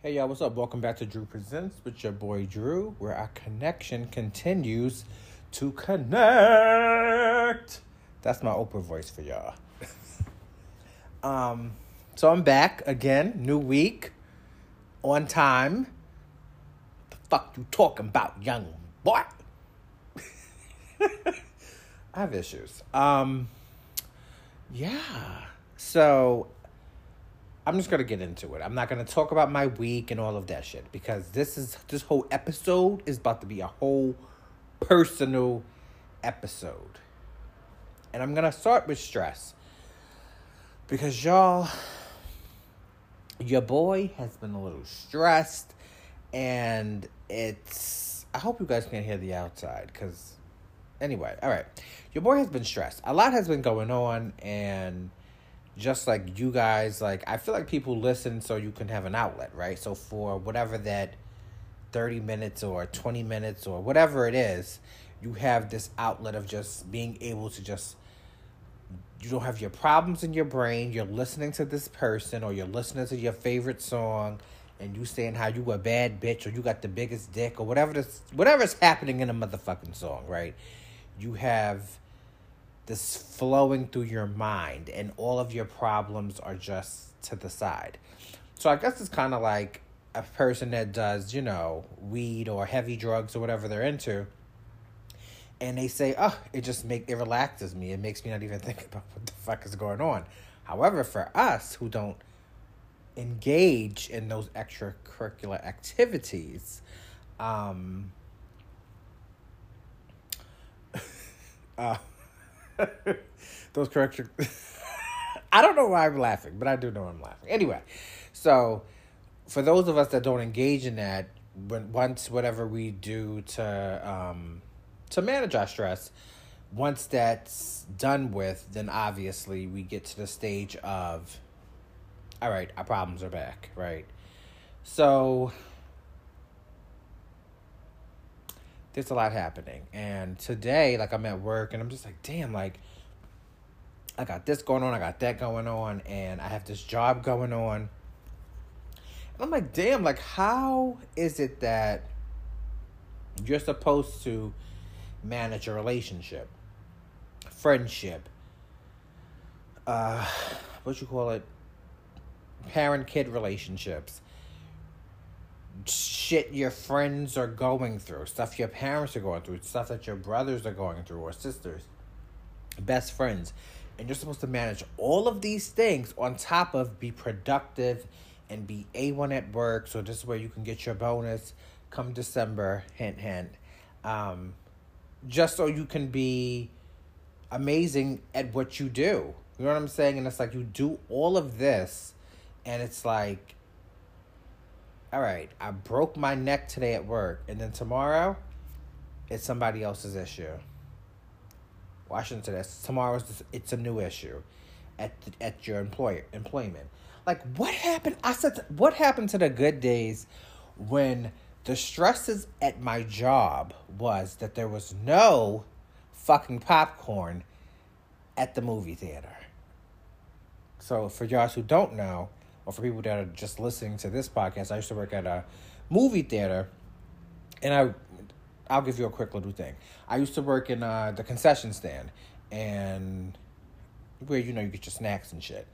Hey y'all, what's up? Welcome back to Drew Presents with your boy Drew, where our connection continues to connect. That's my Oprah voice for y'all. um, so I'm back again, new week, on time. The fuck you talking about, young boy? I have issues. Um, yeah. So I'm just gonna get into it. I'm not gonna talk about my week and all of that shit because this is this whole episode is about to be a whole personal episode. And I'm gonna start with stress. Because y'all your boy has been a little stressed and it's I hope you guys can hear the outside because anyway, all right. Your boy has been stressed. A lot has been going on and just like you guys like i feel like people listen so you can have an outlet right? So for whatever that 30 minutes or 20 minutes or whatever it is you have this outlet of just being able to just you don't have your problems in your brain you're listening to this person or you're listening to your favorite song and you saying how you a bad bitch or you got the biggest dick or whatever this whatever's happening in a motherfucking song right? You have this flowing through your mind and all of your problems are just to the side. So I guess it's kind of like a person that does, you know, weed or heavy drugs or whatever they're into. And they say, "Oh, it just make it relaxes me. It makes me not even think about what the fuck is going on." However, for us who don't engage in those extracurricular activities, um, uh, those correction. I don't know why I'm laughing, but I do know I'm laughing. Anyway, so for those of us that don't engage in that, when once whatever we do to um, to manage our stress, once that's done with, then obviously we get to the stage of, all right, our problems are back, right? So there's a lot happening. And today, like I'm at work and I'm just like, damn, like I got this going on, I got that going on, and I have this job going on. And I'm like, damn, like how is it that you're supposed to manage a relationship, friendship, uh, what you call it, parent kid relationships, shit your friends are going through, stuff your parents are going through, stuff that your brothers are going through or sisters, best friends. And you're supposed to manage all of these things on top of be productive and be A1 at work. So this is where you can get your bonus come December, hint, hint. Um, just so you can be amazing at what you do. You know what I'm saying? And it's like you do all of this, and it's like all right, I broke my neck today at work, and then tomorrow, it's somebody else's issue. Well, I shouldn't say that. Tomorrow's it's a new issue, at the, at your employer employment. Like what happened? I said, what happened to the good days when the stresses at my job was that there was no fucking popcorn at the movie theater. So for y'all who don't know, or for people that are just listening to this podcast, I used to work at a movie theater, and I, I'll give you a quick little thing. I used to work in uh, the concession stand, and where you know you get your snacks and shit.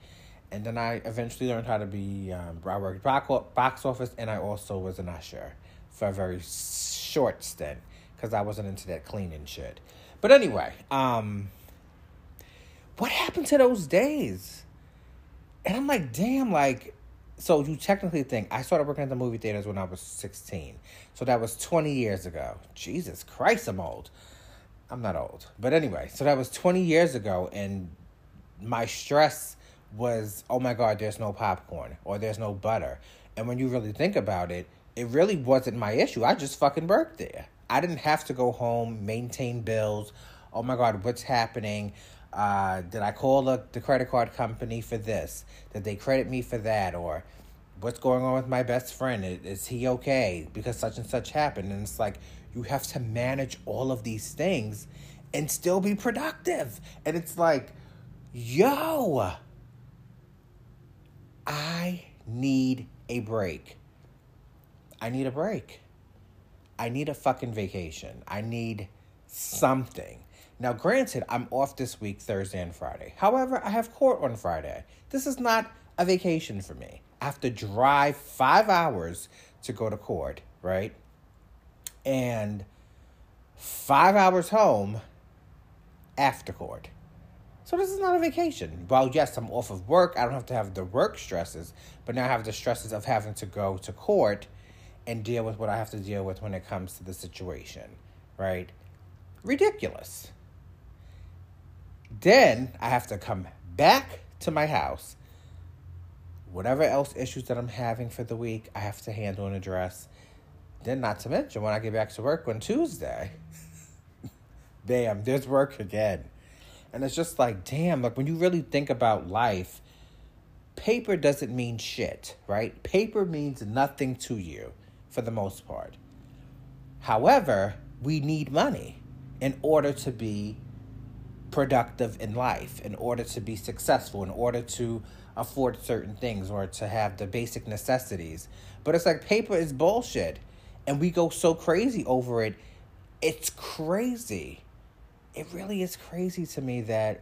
And then I eventually learned how to be. Um, I worked box office, and I also was an usher for a very short stint because I wasn't into that cleaning shit. But anyway, um, what happened to those days? And I'm like, damn, like, so you technically think I started working at the movie theaters when I was 16. So that was 20 years ago. Jesus Christ, I'm old. I'm not old. But anyway, so that was 20 years ago, and my stress was, oh my God, there's no popcorn or there's no butter. And when you really think about it, it really wasn't my issue. I just fucking worked there. I didn't have to go home, maintain bills. Oh my God, what's happening? Uh, did I call the, the credit card company for this? Did they credit me for that? Or what's going on with my best friend? Is, is he okay? Because such and such happened. And it's like you have to manage all of these things and still be productive. And it's like, yo, I need a break. I need a break. I need a fucking vacation. I need something. Now, granted, I'm off this week, Thursday and Friday. However, I have court on Friday. This is not a vacation for me. I have to drive five hours to go to court, right? And five hours home after court. So this is not a vacation. Well, yes, I'm off of work. I don't have to have the work stresses, but now I have the stresses of having to go to court and deal with what I have to deal with when it comes to the situation, right? Ridiculous. Then I have to come back to my house. Whatever else issues that I'm having for the week, I have to handle and address. Then, not to mention, when I get back to work on Tuesday, bam, there's work again. And it's just like, damn, like when you really think about life, paper doesn't mean shit, right? Paper means nothing to you for the most part. However, we need money in order to be productive in life, in order to be successful, in order to afford certain things or to have the basic necessities. But it's like paper is bullshit. And we go so crazy over it. It's crazy it really is crazy to me that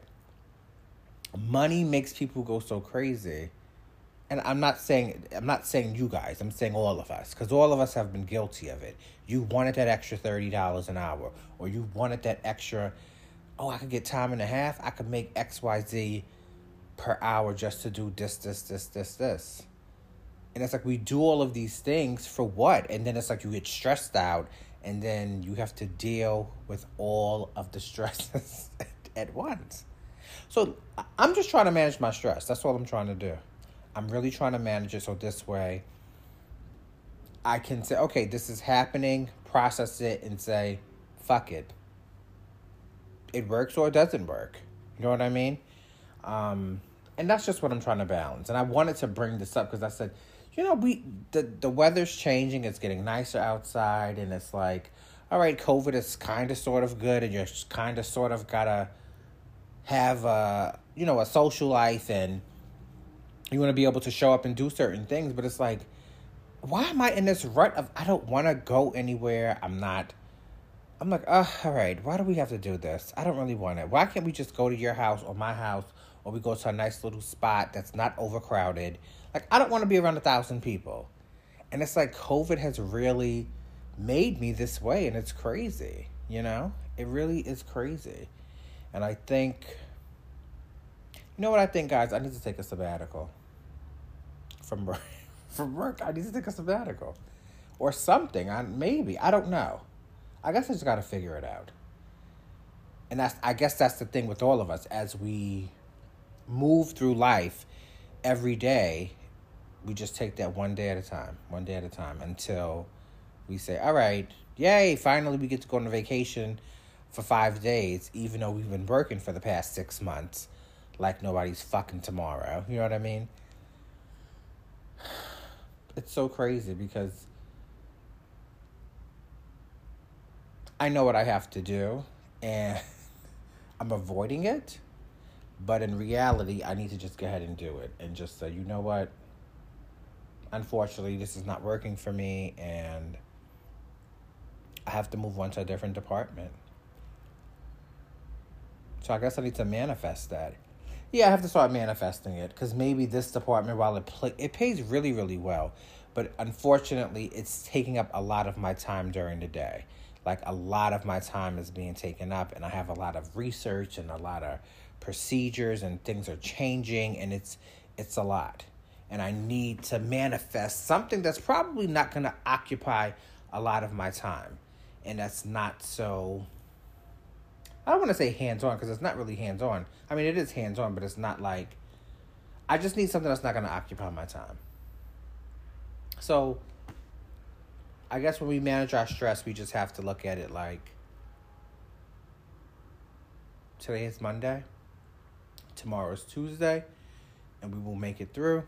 money makes people go so crazy. And I'm not saying I'm not saying you guys. I'm saying all of us cuz all of us have been guilty of it. You wanted that extra $30 an hour or you wanted that extra oh, I could get time and a half. I could make XYZ per hour just to do this this this this this. And it's like we do all of these things for what? And then it's like you get stressed out and then you have to deal with all of the stresses at once. So I'm just trying to manage my stress. That's all I'm trying to do. I'm really trying to manage it so this way I can say, okay, this is happening, process it, and say, fuck it. It works or it doesn't work. You know what I mean? Um, and that's just what I'm trying to balance. And I wanted to bring this up because I said, you know, we the the weather's changing. It's getting nicer outside, and it's like, all right, COVID is kind of sort of good, and you're kind of sort of gotta have a you know a social life, and you want to be able to show up and do certain things. But it's like, why am I in this rut of I don't want to go anywhere? I'm not. I'm like, uh, all right, why do we have to do this? I don't really want it. Why can't we just go to your house or my house or we go to a nice little spot that's not overcrowded? Like, I don't want to be around a thousand people. And it's like COVID has really made me this way, and it's crazy, you know? It really is crazy. And I think, you know what I think, guys? I need to take a sabbatical from work. from work, I need to take a sabbatical or something. I maybe I don't know. I guess I just got to figure it out. And that's I guess that's the thing with all of us as we move through life every day we just take that one day at a time, one day at a time until we say, all right, yay, finally we get to go on a vacation for five days, even though we've been working for the past six months like nobody's fucking tomorrow. You know what I mean? It's so crazy because I know what I have to do and I'm avoiding it. But in reality, I need to just go ahead and do it and just say, you know what? unfortunately, this is not working for me, and I have to move on to a different department. So I guess I need to manifest that. Yeah, I have to start manifesting it because maybe this department, while it play, it pays really, really well, but unfortunately, it's taking up a lot of my time during the day. Like a lot of my time is being taken up, and I have a lot of research and a lot of procedures, and things are changing, and it's it's a lot and I need to manifest something that's probably not going to occupy a lot of my time. And that's not so. I don't want to say hands on because it's not really hands on. I mean, it is hands on, but it's not like. I just need something that's not going to occupy my time. So, I guess when we manage our stress, we just have to look at it like today is Monday, tomorrow is Tuesday, and we will make it through.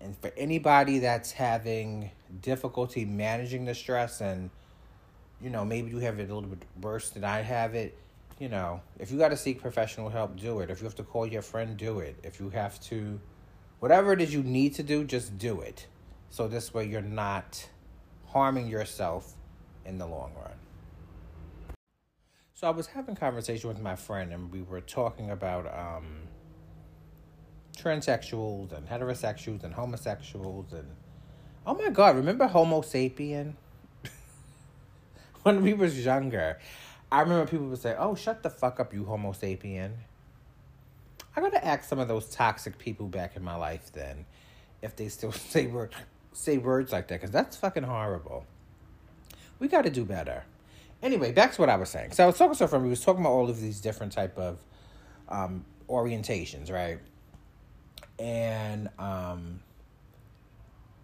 And for anybody that's having difficulty managing the stress and you know, maybe you have it a little bit worse than I have it, you know, if you got to seek professional help, do it. If you have to call your friend, do it. If you have to whatever it is you need to do, just do it. So this way you're not harming yourself in the long run. So I was having conversation with my friend, and we were talking about um, transsexuals and heterosexuals and homosexuals and oh my god, remember Homo sapien? when we was younger, I remember people would say, "Oh, shut the fuck up, you Homo sapien." I gotta ask some of those toxic people back in my life then, if they still say word, say words like that, because that's fucking horrible. We got to do better. Anyway, back to what I was saying. So I was talking to friend. We was talking about all of these different type of um, orientations, right? And um,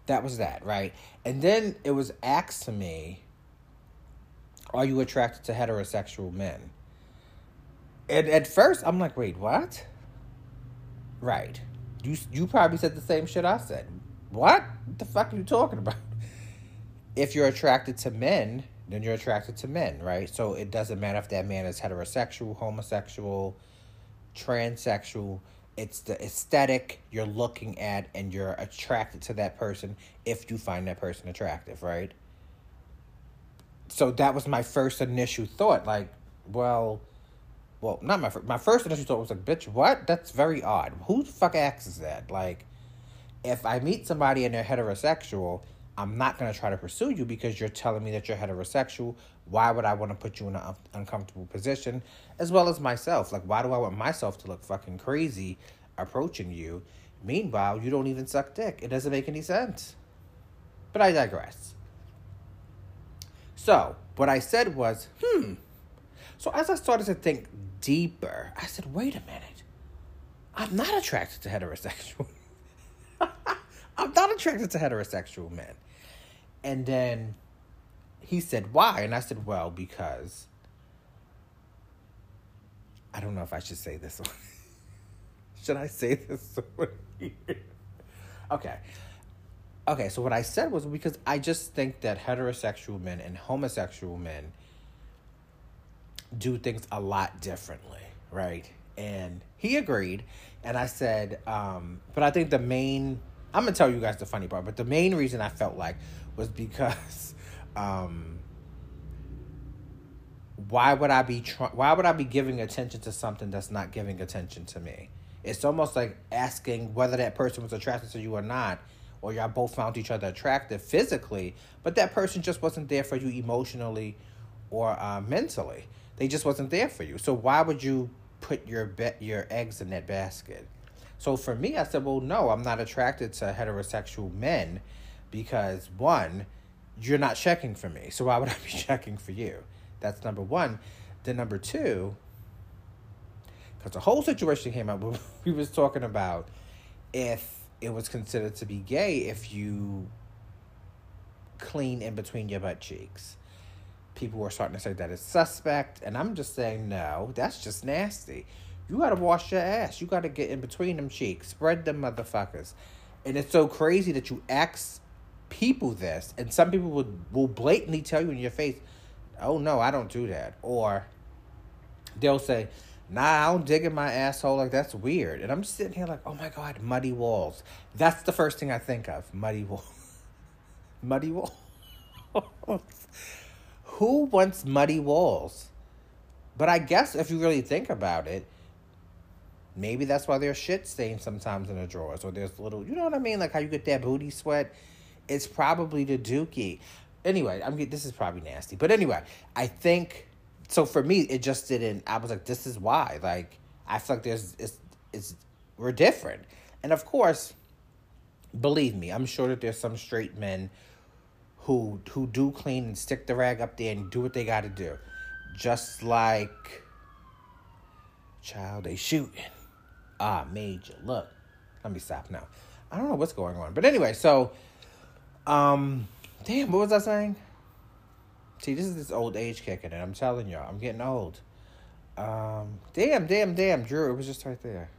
that was that, right? And then it was asked to me, "Are you attracted to heterosexual men?" And at first, I'm like, "Wait, what?" Right. You you probably said the same shit I said. What? The fuck are you talking about? If you're attracted to men, then you're attracted to men, right? So it doesn't matter if that man is heterosexual, homosexual, transsexual. It's the aesthetic you're looking at and you're attracted to that person if you find that person attractive, right? So that was my first initial thought. Like, well, well, not my first. My first initial thought was like, bitch, what? That's very odd. Who the fuck asks that? Like, if I meet somebody and they're heterosexual I'm not going to try to pursue you because you're telling me that you're heterosexual. Why would I want to put you in an un- uncomfortable position? As well as myself. Like, why do I want myself to look fucking crazy approaching you? Meanwhile, you don't even suck dick. It doesn't make any sense. But I digress. So, what I said was, hmm. So, as I started to think deeper, I said, wait a minute. I'm not attracted to heterosexual. I'm not attracted to heterosexual men. And then he said, Why? And I said, Well, because I don't know if I should say this one. should I say this one? here? okay. Okay, so what I said was because I just think that heterosexual men and homosexual men do things a lot differently, right? And he agreed. And I said, um, but I think the main I'm gonna tell you guys the funny part, but the main reason I felt like was because um, why would I be try- why would I be giving attention to something that's not giving attention to me? It's almost like asking whether that person was attracted to you or not, or y'all both found each other attractive physically, but that person just wasn't there for you emotionally or uh, mentally. They just wasn't there for you. So why would you put your be- your eggs in that basket? So for me, I said, well, no, I'm not attracted to heterosexual men because one, you're not checking for me. So why would I be checking for you? That's number one. Then number two, because the whole situation came up, we was talking about if it was considered to be gay if you clean in between your butt cheeks. People were starting to say that is suspect, and I'm just saying no, that's just nasty. You gotta wash your ass. You gotta get in between them cheeks. Spread them motherfuckers. And it's so crazy that you ask people this, and some people will, will blatantly tell you in your face, oh no, I don't do that. Or they'll say, nah, I don't dig in my asshole. Like, that's weird. And I'm just sitting here like, oh my God, muddy walls. That's the first thing I think of. Muddy walls. muddy walls. Who wants muddy walls? But I guess if you really think about it, Maybe that's why there's shit stains sometimes in the drawers, or there's little, you know what I mean? Like how you get that booty sweat. It's probably the dookie. Anyway, I'm this is probably nasty, but anyway, I think so. For me, it just didn't. I was like, this is why. Like I feel like there's it's it's we're different, and of course, believe me, I'm sure that there's some straight men who who do clean and stick the rag up there and do what they got to do, just like child they shooting. Ah, major. Look, let me stop now. I don't know what's going on, but anyway, so, um, damn, what was I saying? See, this is this old age kicking in. I'm telling y'all, I'm getting old. Um, damn, damn, damn, Drew, it was just right there.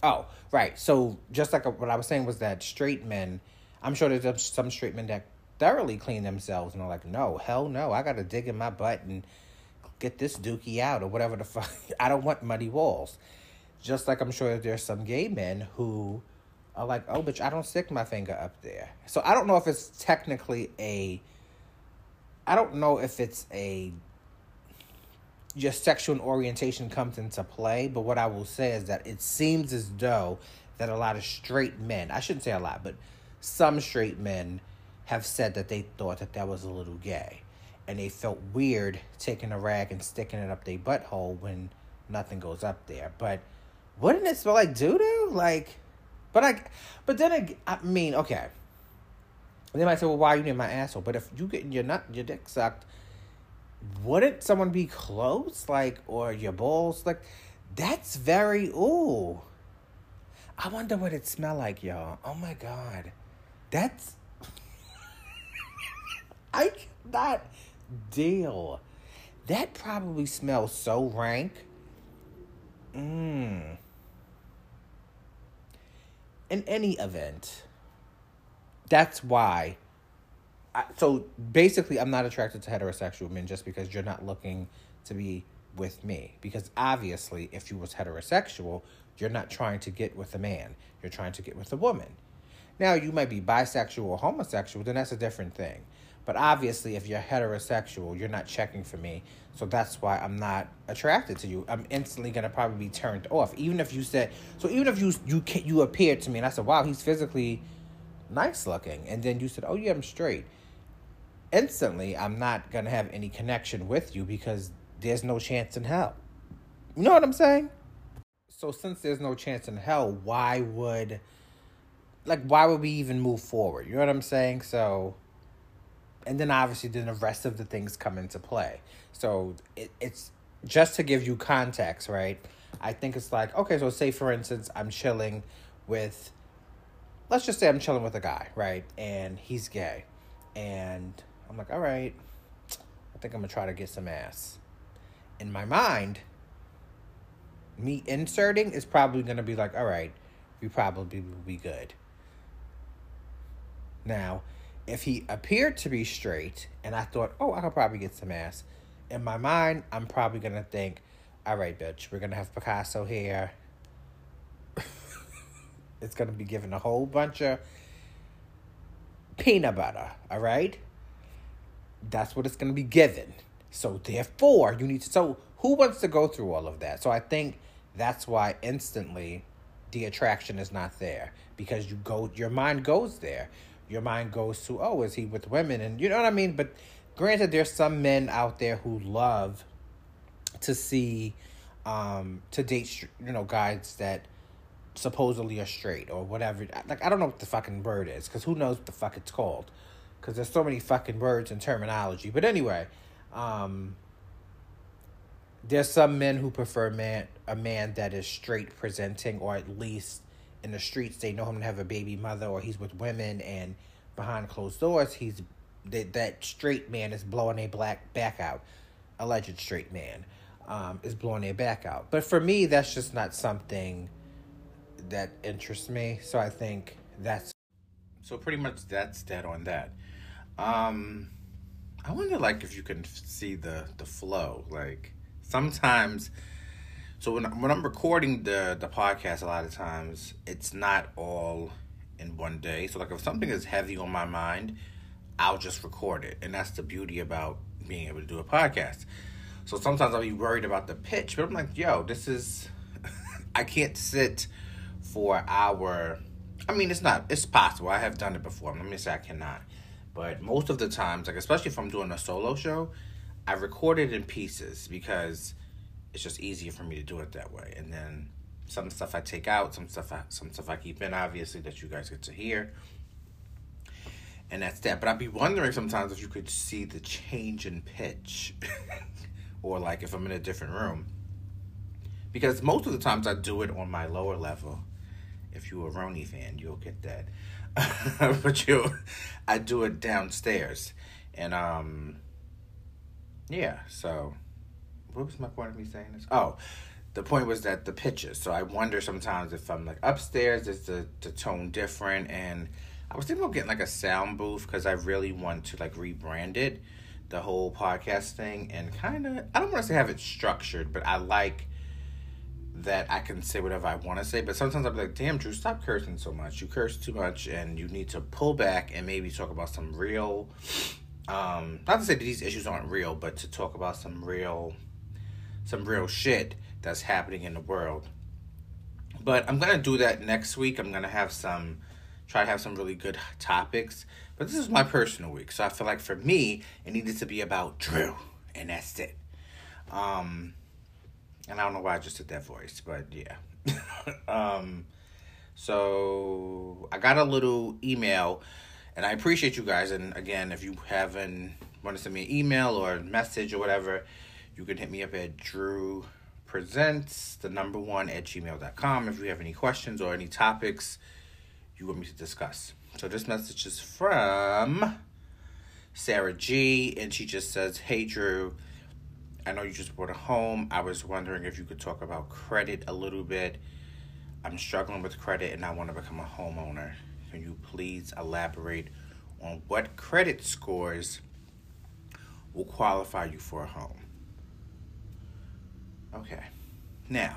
Oh, right. So, just like what I was saying was that straight men, I'm sure there's some straight men that thoroughly clean themselves and are like, no, hell no, I got to dig in my butt and get this dookie out or whatever the fuck. I don't want muddy walls. Just like I'm sure there's some gay men who are like, oh, bitch, I don't stick my finger up there. So I don't know if it's technically a. I don't know if it's a. Your sexual orientation comes into play, but what I will say is that it seems as though that a lot of straight men, I shouldn't say a lot, but some straight men have said that they thought that that was a little gay. And they felt weird taking a rag and sticking it up their butthole when nothing goes up there. But wouldn't it smell like doo doo? Like, but I, but then I, I mean, okay. And They might say, well, why are you in my asshole? But if you get your nut, your dick sucked, wouldn't someone be close? Like, or your balls? Like, that's very, ooh. I wonder what it smell like, y'all. Oh my God. That's, I cannot deal. That probably smells so rank. Mmm in any event, that's why. I, so basically, I'm not attracted to heterosexual men just because you're not looking to be with me. Because obviously, if you was heterosexual, you're not trying to get with a man. You're trying to get with a woman. Now, you might be bisexual or homosexual, then that's a different thing. But obviously, if you're heterosexual, you're not checking for me. So that's why I'm not attracted to you. I'm instantly gonna probably be turned off. Even if you said so, even if you you you appeared to me and I said, "Wow, he's physically nice looking," and then you said, "Oh yeah, I'm straight." Instantly, I'm not gonna have any connection with you because there's no chance in hell. You know what I'm saying? So since there's no chance in hell, why would like why would we even move forward? You know what I'm saying? So and then obviously then the rest of the things come into play. So it, it's just to give you context, right? I think it's like okay, so say for instance I'm chilling with, let's just say I'm chilling with a guy, right, and he's gay, and I'm like, all right, I think I'm gonna try to get some ass. In my mind, me inserting is probably gonna be like, all right, we probably will be good. Now, if he appeared to be straight and I thought, oh, I could probably get some ass, in my mind, I'm probably gonna think, all right, bitch, we're gonna have Picasso here. it's gonna be given a whole bunch of peanut butter, all right? That's what it's gonna be given. So therefore, you need to. So who wants to go through all of that? So I think that's why instantly the attraction is not there because you go, your mind goes there your mind goes to, oh, is he with women? And you know what I mean? But granted, there's some men out there who love to see, um, to date, you know, guys that supposedly are straight or whatever. Like, I don't know what the fucking word is because who knows what the fuck it's called? Because there's so many fucking words and terminology. But anyway, um, there's some men who prefer man a man that is straight presenting or at least in the streets they know him to have a baby mother or he's with women and behind closed doors he's that that straight man is blowing a black back out. Alleged straight man um, is blowing their back out. But for me that's just not something that interests me. So i think that's so pretty much that's that on that. Um i wonder like if you can see the the flow. Like sometimes so when when I'm recording the the podcast, a lot of times it's not all in one day. So like if something is heavy on my mind, I'll just record it, and that's the beauty about being able to do a podcast. So sometimes I'll be worried about the pitch, but I'm like, yo, this is I can't sit for hour. I mean, it's not. It's possible. I have done it before. Let me say I cannot. But most of the times, like especially if I'm doing a solo show, I record it in pieces because it's just easier for me to do it that way. And then some stuff I take out, some stuff I, some stuff I keep in, obviously that you guys get to hear. And that's that. But I'd be wondering sometimes if you could see the change in pitch, or like if I'm in a different room. Because most of the times I do it on my lower level. If you're a Roni fan, you'll get that. but you, I do it downstairs, and um, yeah. So what was my point of me saying this? Oh, the point was that the pitches. So I wonder sometimes if I'm like upstairs, is the the tone different? And I was thinking about getting like a sound booth because I really want to like rebrand it, the whole podcast thing, and kind of I don't want to say have it structured, but I like that I can say whatever I want to say. But sometimes I'm like, damn, Drew, stop cursing so much. You curse too much, and you need to pull back and maybe talk about some real. Um, not to say that these issues aren't real, but to talk about some real, some real shit that's happening in the world. But I'm gonna do that next week. I'm gonna have some, try to have some really good topics. But this is my personal week, so I feel like for me, it needed to be about Drew, and that's it. Um, and I don't know why I just did that voice, but yeah. um, so I got a little email, and I appreciate you guys. And again, if you haven't want to send me an email or a message or whatever, you can hit me up at Drew Presents, the number one at gmail.com if you have any questions or any topics you want me to discuss. So this message is from Sarah G, and she just says, Hey Drew, I know you just bought a home. I was wondering if you could talk about credit a little bit. I'm struggling with credit and I want to become a homeowner. Can you please elaborate on what credit scores will qualify you for a home? Okay. Now,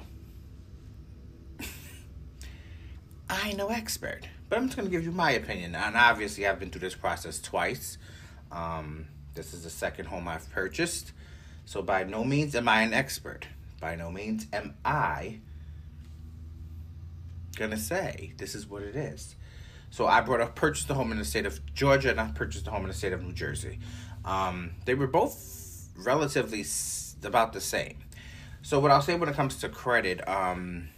I no expert, but I'm just going to give you my opinion. And obviously, I've been through this process twice. Um, this is the second home I've purchased. So by no means am I an expert. By no means am I gonna say this is what it is. So I brought up purchased a home in the state of Georgia and I purchased a home in the state of New Jersey. Um, they were both relatively about the same. So what I'll say when it comes to credit, um,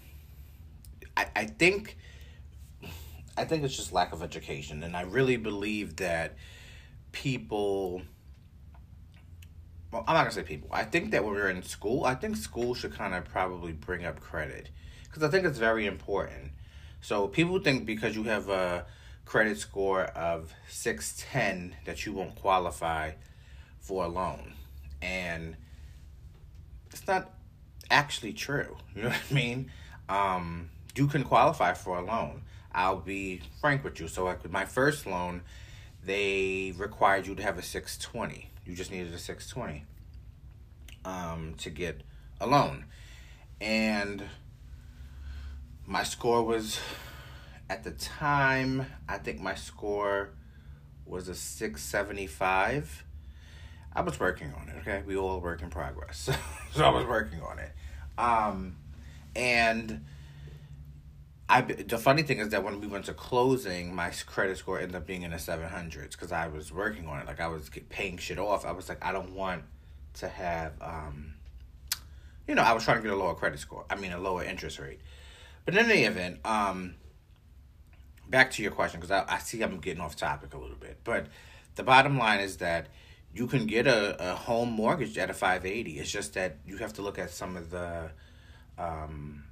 I, I think I think it's just lack of education, and I really believe that people well, I'm not gonna say people. I think that when we're in school, I think school should kind of probably bring up credit because I think it's very important. So people think because you have a credit score of six ten that you won't qualify for a loan, and it's not actually true. You know what I mean? Um, you can qualify for a loan. I'll be frank with you. So, like with my first loan, they required you to have a 620 you just needed a 620 um, to get a loan. And my score was, at the time, I think my score was a 675. I was working on it, okay? We all work in progress. so I was working on it. Um, and I the funny thing is that when we went to closing, my credit score ended up being in the seven hundreds because I was working on it. Like I was paying shit off. I was like, I don't want to have, um, you know, I was trying to get a lower credit score. I mean, a lower interest rate. But in any event, um, back to your question because I, I see I'm getting off topic a little bit. But the bottom line is that you can get a, a home mortgage at a 580. It's just that you have to look at some of the um,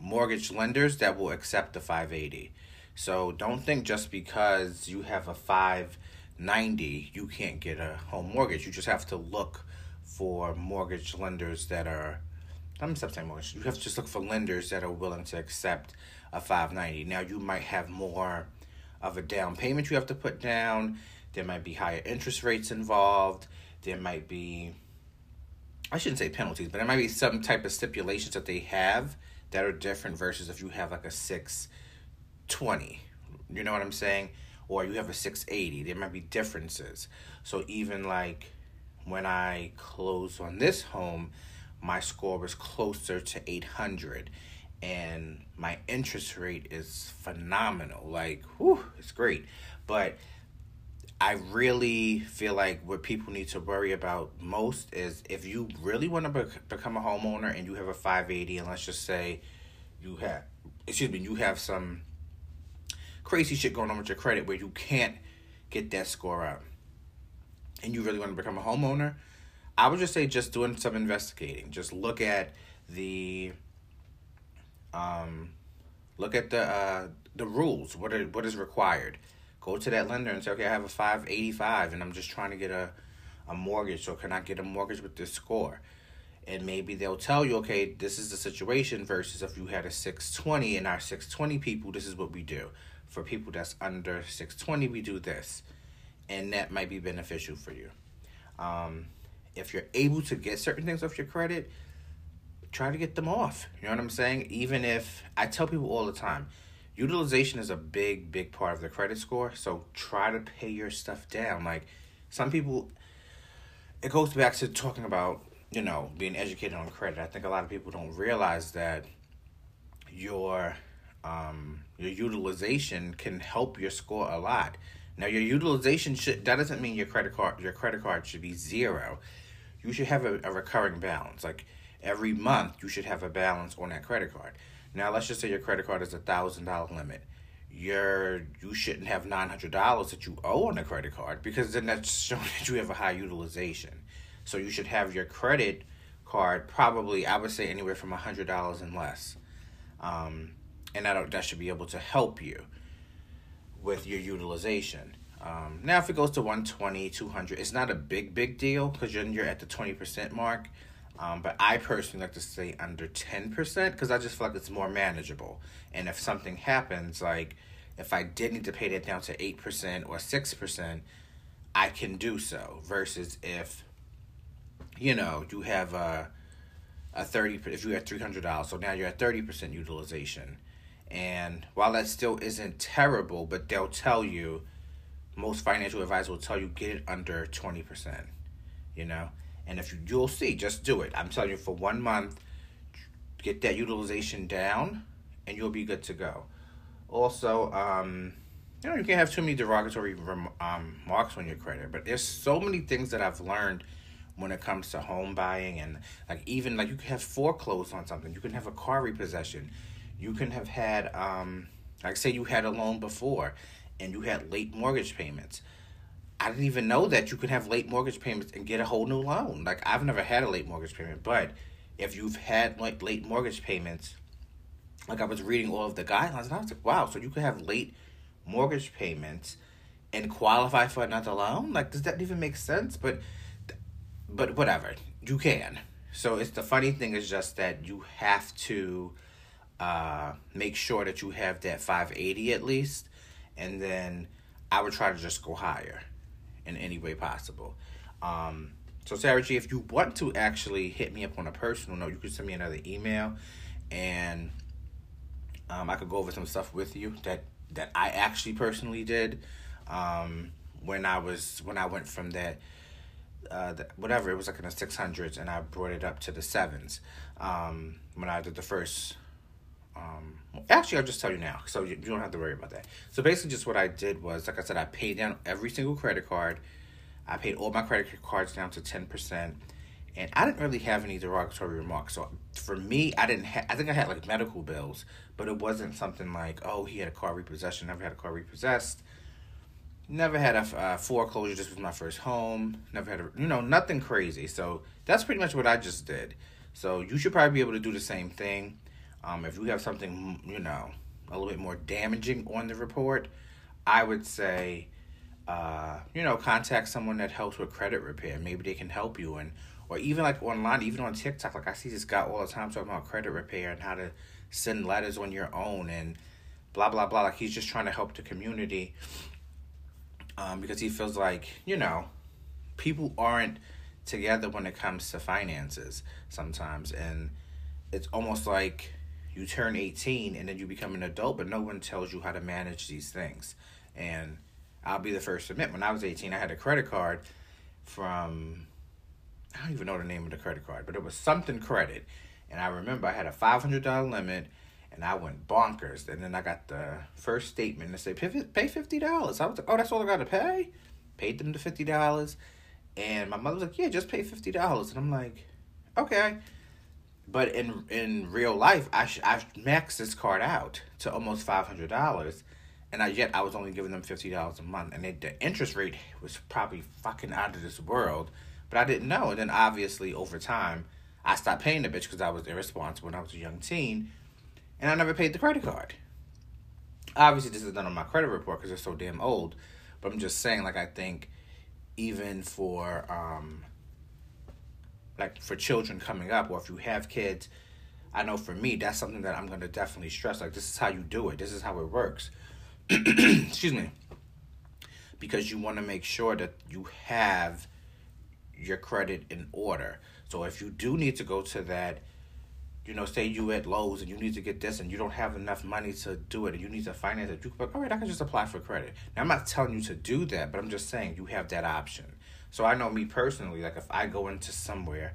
mortgage lenders that will accept the 580. So don't think just because you have a 590 you can't get a home mortgage. You just have to look for mortgage lenders that are I'm mortgage. You have to just look for lenders that are willing to accept a 590. Now you might have more of a down payment you have to put down. There might be higher interest rates involved. There might be I shouldn't say penalties, but there might be some type of stipulations that they have that are different versus if you have like a 620 you know what i'm saying? Or you have a 680 there might be differences. So even like when i closed on this home my score was closer to 800 and my interest rate is phenomenal. Like whew, it's great. But I really feel like what people need to worry about most is if you really want to be- become a homeowner and you have a 580 and let's just say you have excuse me, you have some crazy shit going on with your credit where you can't get that score up and you really want to become a homeowner, I would just say just doing some investigating. Just look at the um look at the uh the rules, what are what is required go to that lender and say, okay, I have a 585 and I'm just trying to get a, a mortgage. So can I get a mortgage with this score? And maybe they'll tell you, okay, this is the situation versus if you had a 620 and our 620 people, this is what we do. For people that's under 620, we do this. And that might be beneficial for you. Um, if you're able to get certain things off your credit, try to get them off. You know what I'm saying? Even if I tell people all the time, utilization is a big, big part of the credit score. So try to pay your stuff down. Like some people, it goes back to talking about you know being educated on credit. I think a lot of people don't realize that your um, your utilization can help your score a lot. Now your utilization should that doesn't mean your credit card your credit card should be zero. You should have a, a recurring balance. Like every month you should have a balance on that credit card. Now let's just say your credit card is a thousand dollar limit. You're you shouldn't have nine hundred dollars that you owe on the credit card because then that's showing that you have a high utilization. So you should have your credit card probably I would say anywhere from a hundred dollars and less. Um, and that that should be able to help you with your utilization. Um, now, if it goes to 120, 200, it's not a big, big deal because you're, you're at the 20% mark. Um, but I personally like to stay under 10% because I just feel like it's more manageable. And if something happens, like if I did need to pay that down to 8% or 6%, I can do so. Versus if, you know, you have a, a 30, if you had $300, so now you're at 30% utilization and while that still isn't terrible, but they'll tell you, most financial advisors will tell you get it under 20%, you know? And if you, you'll see, just do it. I'm telling you, for one month, get that utilization down, and you'll be good to go. Also, um, you know, you can't have too many derogatory um, marks on your credit, but there's so many things that I've learned when it comes to home buying and like even like you can have foreclosed on something, you can have a car repossession you can have had, um, like say you had a loan before and you had late mortgage payments. I didn't even know that you could have late mortgage payments and get a whole new loan. Like I've never had a late mortgage payment, but if you've had like late mortgage payments, like I was reading all of the guidelines and I was like, wow, so you could have late mortgage payments and qualify for another loan? Like does that even make sense? But but whatever, you can. So it's the funny thing is just that you have to uh, make sure that you have that 580 at least, and then I would try to just go higher in any way possible. Um, so Sarah G, if you want to actually hit me up on a personal note, you can send me another email, and um, I could go over some stuff with you that that I actually personally did um, when I was when I went from that. Uh, the, whatever it was like in the 600s and I brought it up to the sevens um, when I did the first um, actually, I'll just tell you now, so you, you don't have to worry about that. So basically, just what I did was, like I said, I paid down every single credit card. I paid all my credit cards down to ten percent, and I didn't really have any derogatory remarks. So for me, I didn't. have. I think I had like medical bills, but it wasn't something like, oh, he had a car repossession. Never had a car repossessed. Never had a uh, foreclosure. This was my first home. Never had a, you know, nothing crazy. So that's pretty much what I just did. So you should probably be able to do the same thing. Um, if you have something, you know, a little bit more damaging on the report, I would say, uh, you know, contact someone that helps with credit repair. Maybe they can help you, and or even like online, even on TikTok. Like I see this guy all the time talking about credit repair and how to send letters on your own and blah blah blah. Like he's just trying to help the community um, because he feels like you know people aren't together when it comes to finances sometimes, and it's almost like you turn 18 and then you become an adult, but no one tells you how to manage these things. And I'll be the first to admit, when I was 18, I had a credit card from, I don't even know the name of the credit card, but it was something credit. And I remember I had a $500 limit and I went bonkers. And then I got the first statement that said, pay $50. I was like, oh, that's all I got to pay? Paid them the $50. And my mother was like, yeah, just pay $50. And I'm like, okay. But in in real life, I sh- I maxed this card out to almost five hundred dollars, and I, yet I was only giving them fifty dollars a month, and it, the interest rate was probably fucking out of this world. But I didn't know, and then obviously over time, I stopped paying the bitch because I was irresponsible when I was a young teen, and I never paid the credit card. Obviously, this is done on my credit report because it's so damn old. But I'm just saying, like I think, even for um, like for children coming up or if you have kids i know for me that's something that i'm going to definitely stress like this is how you do it this is how it works excuse me because you want to make sure that you have your credit in order so if you do need to go to that you know, say you at Lowe's and you need to get this and you don't have enough money to do it and you need to finance it, you can all right, I can just apply for credit. Now I'm not telling you to do that, but I'm just saying you have that option. So I know me personally, like if I go into somewhere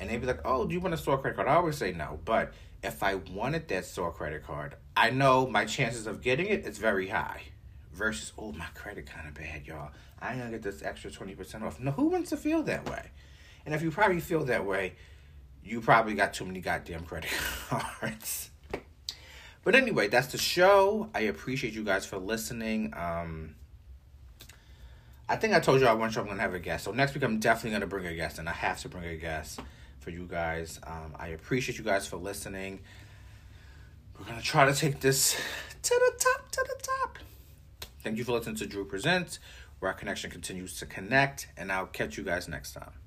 and they be like, Oh, do you want a store credit card? I always say no. But if I wanted that store credit card, I know my chances of getting it is very high. Versus, oh my credit kinda bad, y'all. I ain't gonna get this extra twenty percent off. No, who wants to feel that way? And if you probably feel that way, you probably got too many goddamn credit cards. But anyway, that's the show. I appreciate you guys for listening. Um, I think I told you I one show I'm gonna have a guest. So next week I'm definitely gonna bring a guest, and I have to bring a guest for you guys. Um, I appreciate you guys for listening. We're gonna try to take this to the top, to the top. Thank you for listening to Drew Presents, where our connection continues to connect, and I'll catch you guys next time.